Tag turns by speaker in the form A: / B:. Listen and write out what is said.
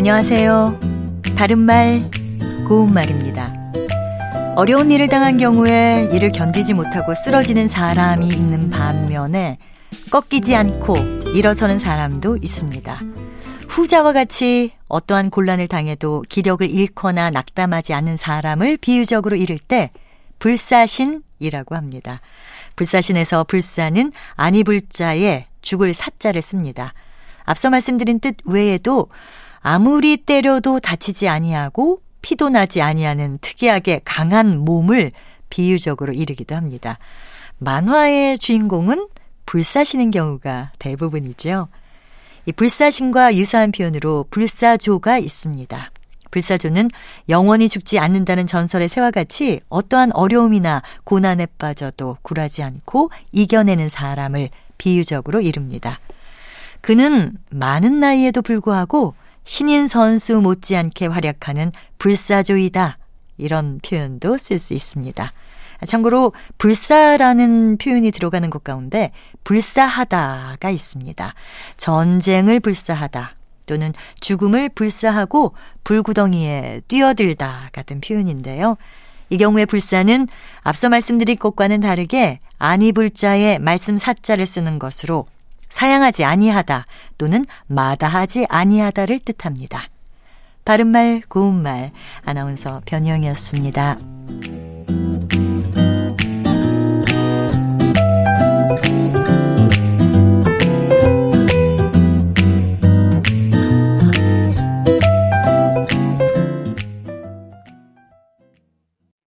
A: 안녕하세요. 바른말, 고운말입니다. 어려운 일을 당한 경우에 이를 견디지 못하고 쓰러지는 사람이 있는 반면에 꺾이지 않고 일어서는 사람도 있습니다. 후자와 같이 어떠한 곤란을 당해도 기력을 잃거나 낙담하지 않는 사람을 비유적으로 이를 때 불사신이라고 합니다. 불사신에서 불사는 아니불자에 죽을 사자를 씁니다. 앞서 말씀드린 뜻 외에도 아무리 때려도 다치지 아니하고 피도 나지 아니하는 특이하게 강한 몸을 비유적으로 이르기도 합니다. 만화의 주인공은 불사시는 경우가 대부분이죠. 이 불사신과 유사한 표현으로 불사조가 있습니다. 불사조는 영원히 죽지 않는다는 전설의 새와 같이 어떠한 어려움이나 고난에 빠져도 굴하지 않고 이겨내는 사람을 비유적으로 이릅니다. 그는 많은 나이에도 불구하고 신인 선수 못지않게 활약하는 불사조이다. 이런 표현도 쓸 수 있습니다. 참고로 불사라는 표현이 들어가는 것 가운데 불사하다가 있습니다. 전쟁을 불사하다 또는 죽음을 불사하고 불구덩이에 뛰어들다 같은 표현인데요. 이 경우에 불사는 앞서 말씀드린 것과는 다르게 아니불자에 말씀 사자를 쓰는 것으로 사양하지 아니하다 또는 마다하지 아니하다를 뜻합니다. 바른말 고운말 아나운서 변희영이었습니다.